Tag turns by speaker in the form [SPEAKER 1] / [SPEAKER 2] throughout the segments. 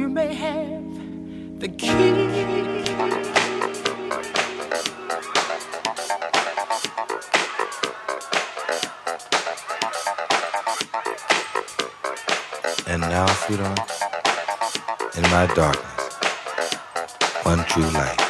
[SPEAKER 1] you may have the key.
[SPEAKER 2] And now, sweetheart, in my darkness, one true light.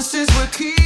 [SPEAKER 3] promises were kids.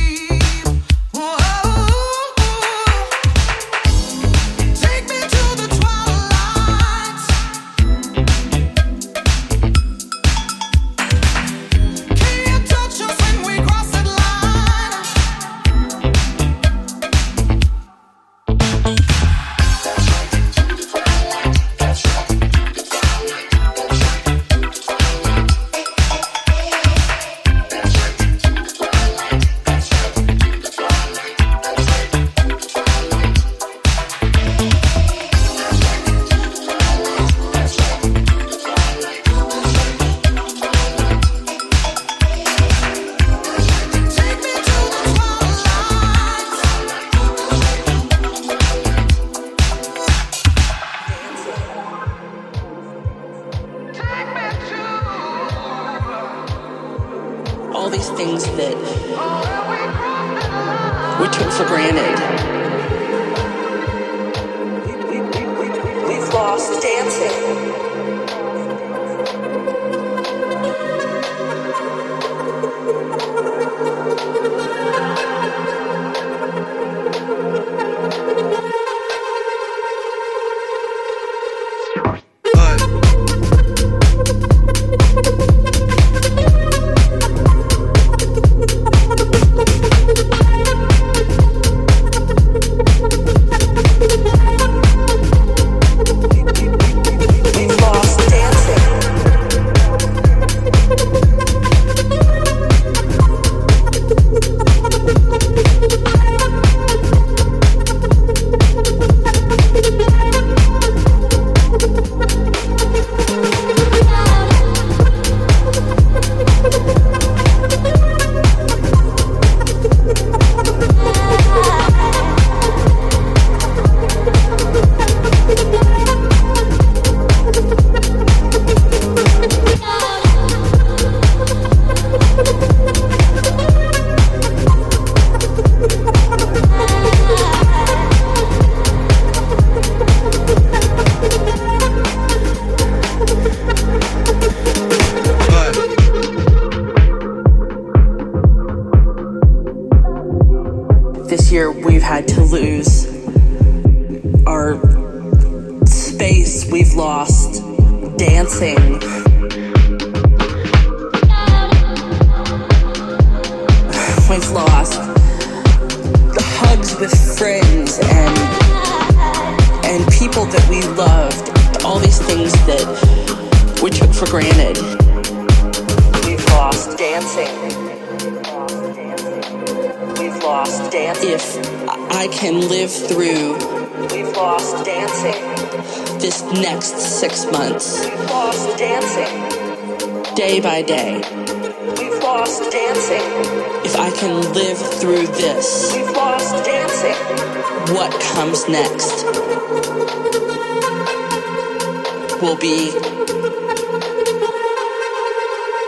[SPEAKER 3] will be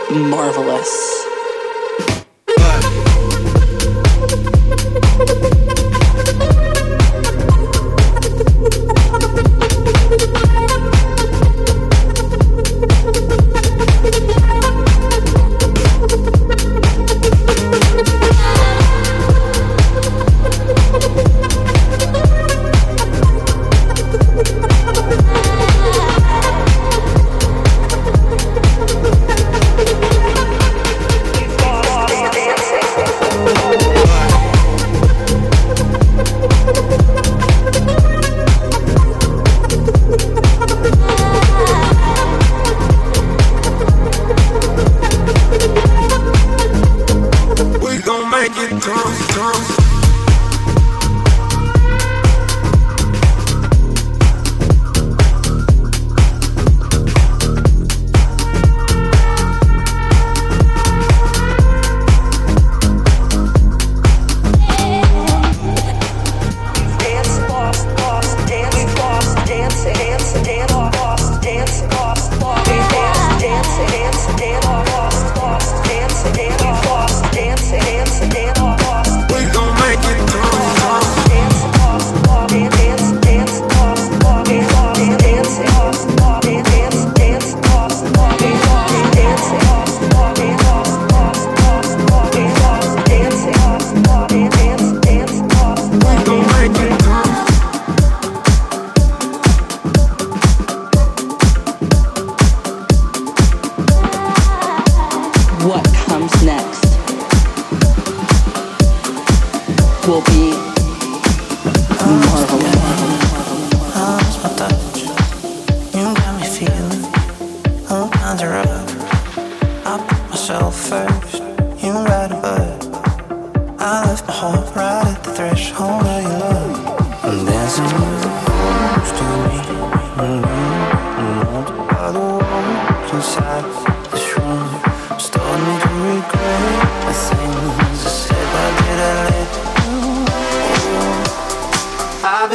[SPEAKER 3] marvelous.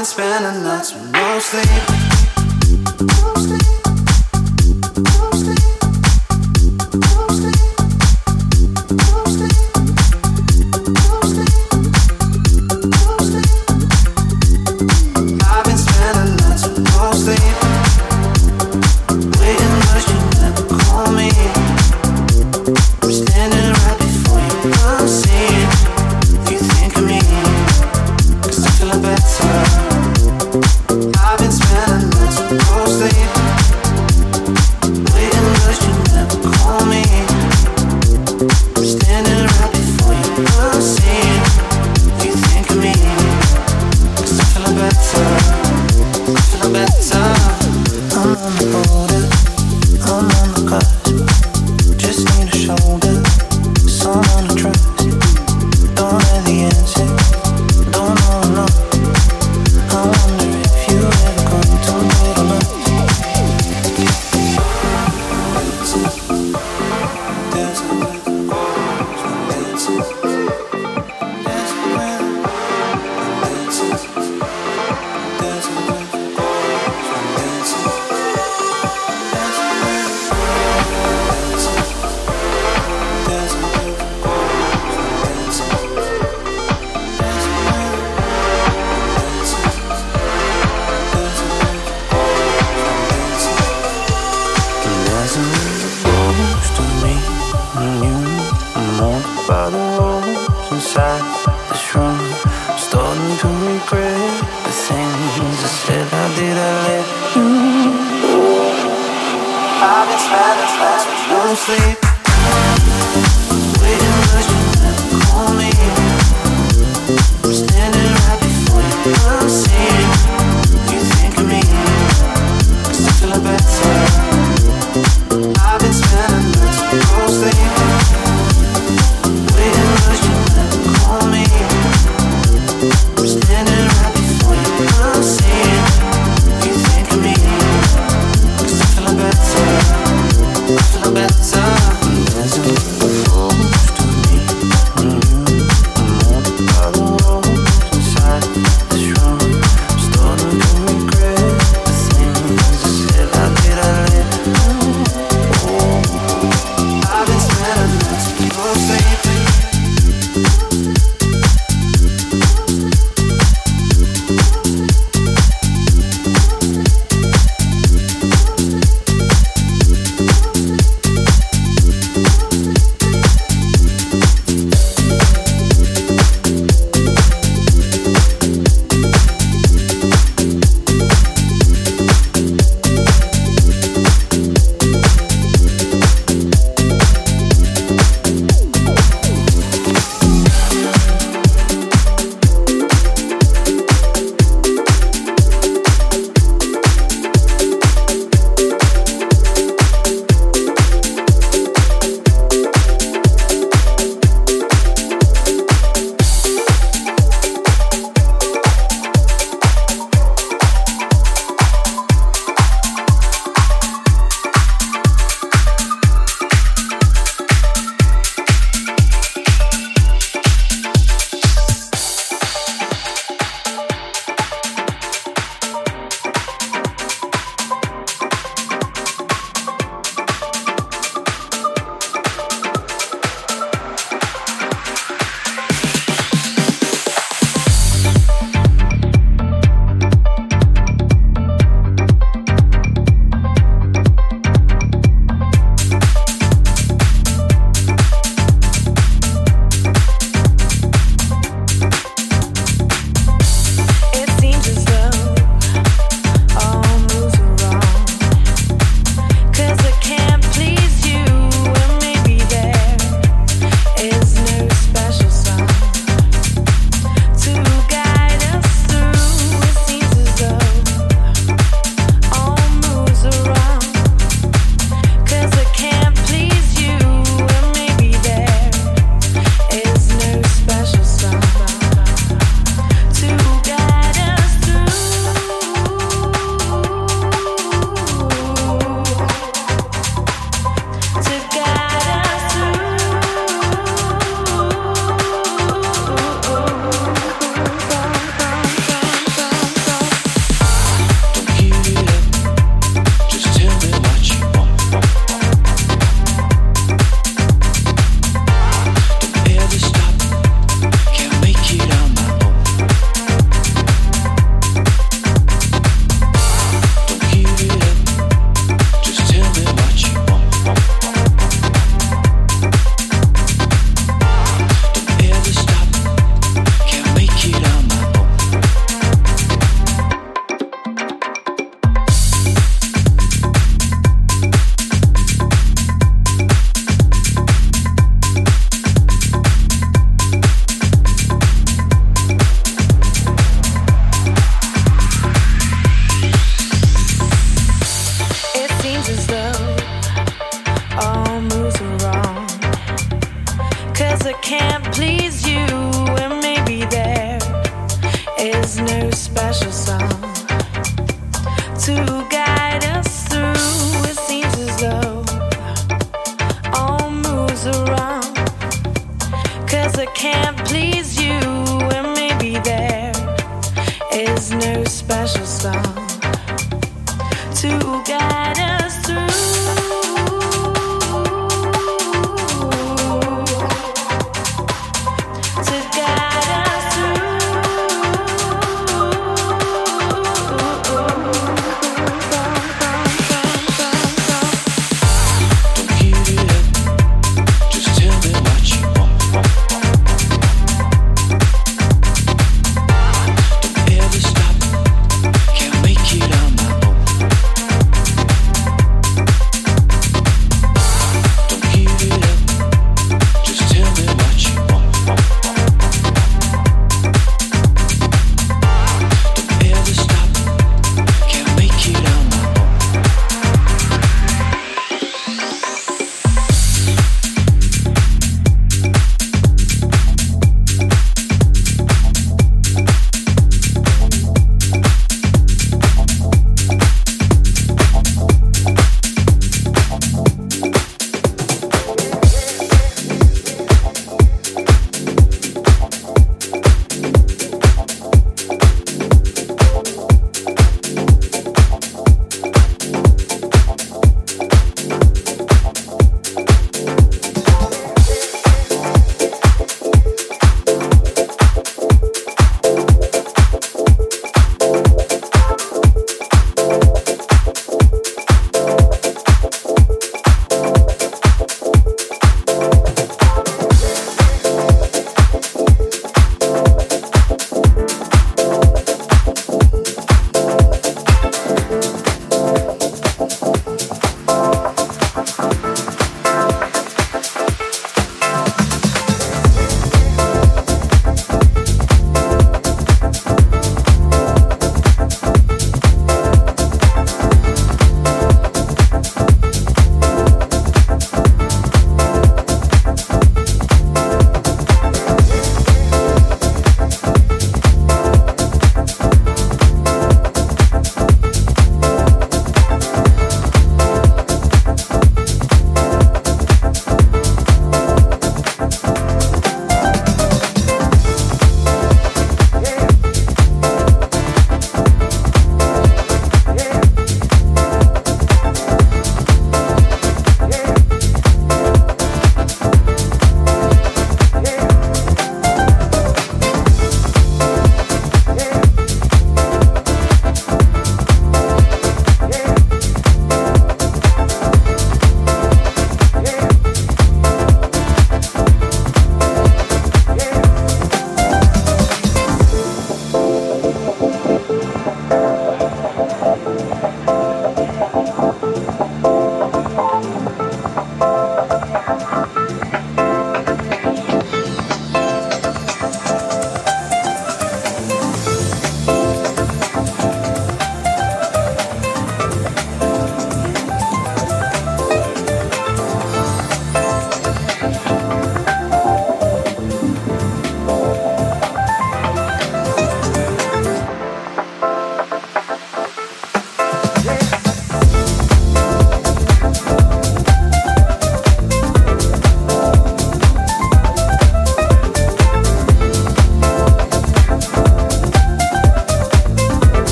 [SPEAKER 3] been spending nights with no sleep. I've been spending nights with no sleep,